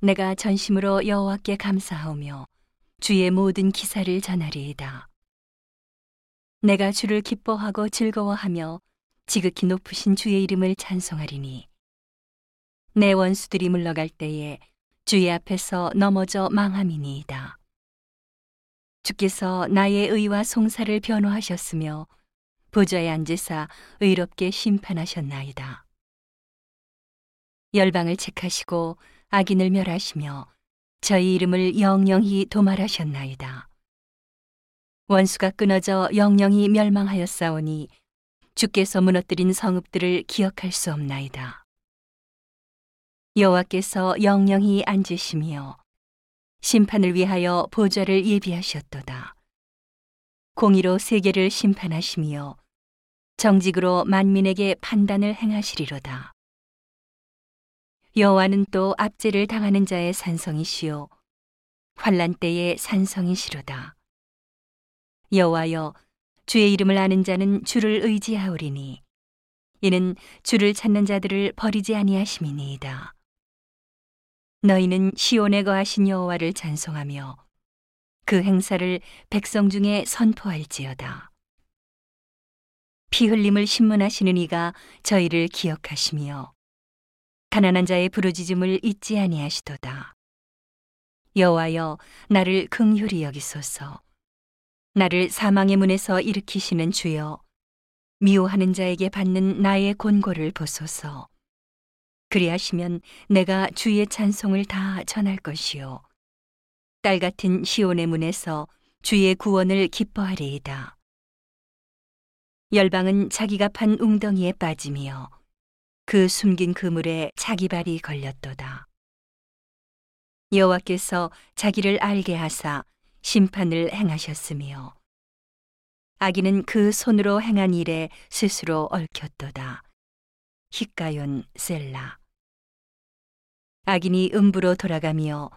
내가 전심으로 여호와께 감사하오며 주의 모든 기사를 전하리이다. 내가 주를 기뻐하고 즐거워하며 지극히 높으신 주의 이름을 찬송하리니 내 원수들이 물러갈 때에 주의 앞에서 넘어져 망함이니이다. 주께서 나의 의와 송사를 변호하셨으며 보좌에 앉으사 의롭게 심판하셨나이다. 열방을 책하시고 악인을 멸하시며 저희 이름을 영영히 도말하셨나이다. 원수가 끊어져 영영히 멸망하였사오니 주께서 무너뜨린 성읍들을 기억할 수 없나이다. 여호와께서 영영히 앉으시며 심판을 위하여 보좌를 예비하셨도다. 공의로 세계를 심판하시며 정직으로 만민에게 판단을 행하시리로다. 여호와는 또 압제를 당하는 자의 산성이시요 환란 때의 산성이시로다. 여호와여 주의 이름을 아는 자는 주를 의지하오리니 이는 주를 찾는 자들을 버리지 아니하심이니이다. 너희는 시온에 거하신 여호와를 찬송하며 그 행사를 백성 중에 선포할지어다. 피 흘림을 신문하시는 이가 저희를 기억하시며 가난한 자의 부르짖음을 잊지 아니하시도다. 여호와여 나를 긍휼히 여기소서. 나를 사망의 문에서 일으키시는 주여 미워하는 자에게 받는 나의 곤고를 보소서. 그리하시면 내가 주의 찬송을 다 전할 것이요 딸 같은 시온의 문에서 주의 구원을 기뻐하리이다. 열방은 자기가 판 웅덩이에 빠지며 그 숨긴 그물에 자기 발이 걸렸도다. 여호와께서 자기를 알게 하사 심판을 행하셨으며 아기는 그 손으로 행한 일에 스스로 얽혔도다. 히가yon 셀라 악인이 음부로 돌아가며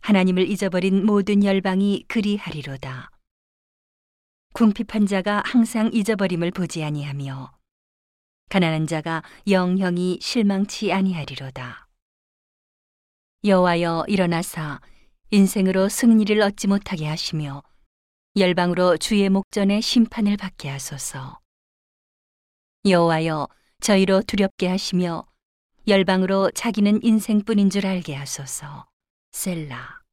하나님을 잊어버린 모든 열방이 그리하리로다. 궁핍한 자가 항상 잊어버림을 보지 아니하며 가난한 자가 영영이 실망치 아니하리로다. 여호와여 일어나사 인생으로 승리를 얻지 못하게 하시며 열방으로 주의 목전에 심판을 받게 하소서. 여호와여 저희로 두렵게 하시며 열방으로 자기는 인생뿐인 줄 알게 하소서. 셀라.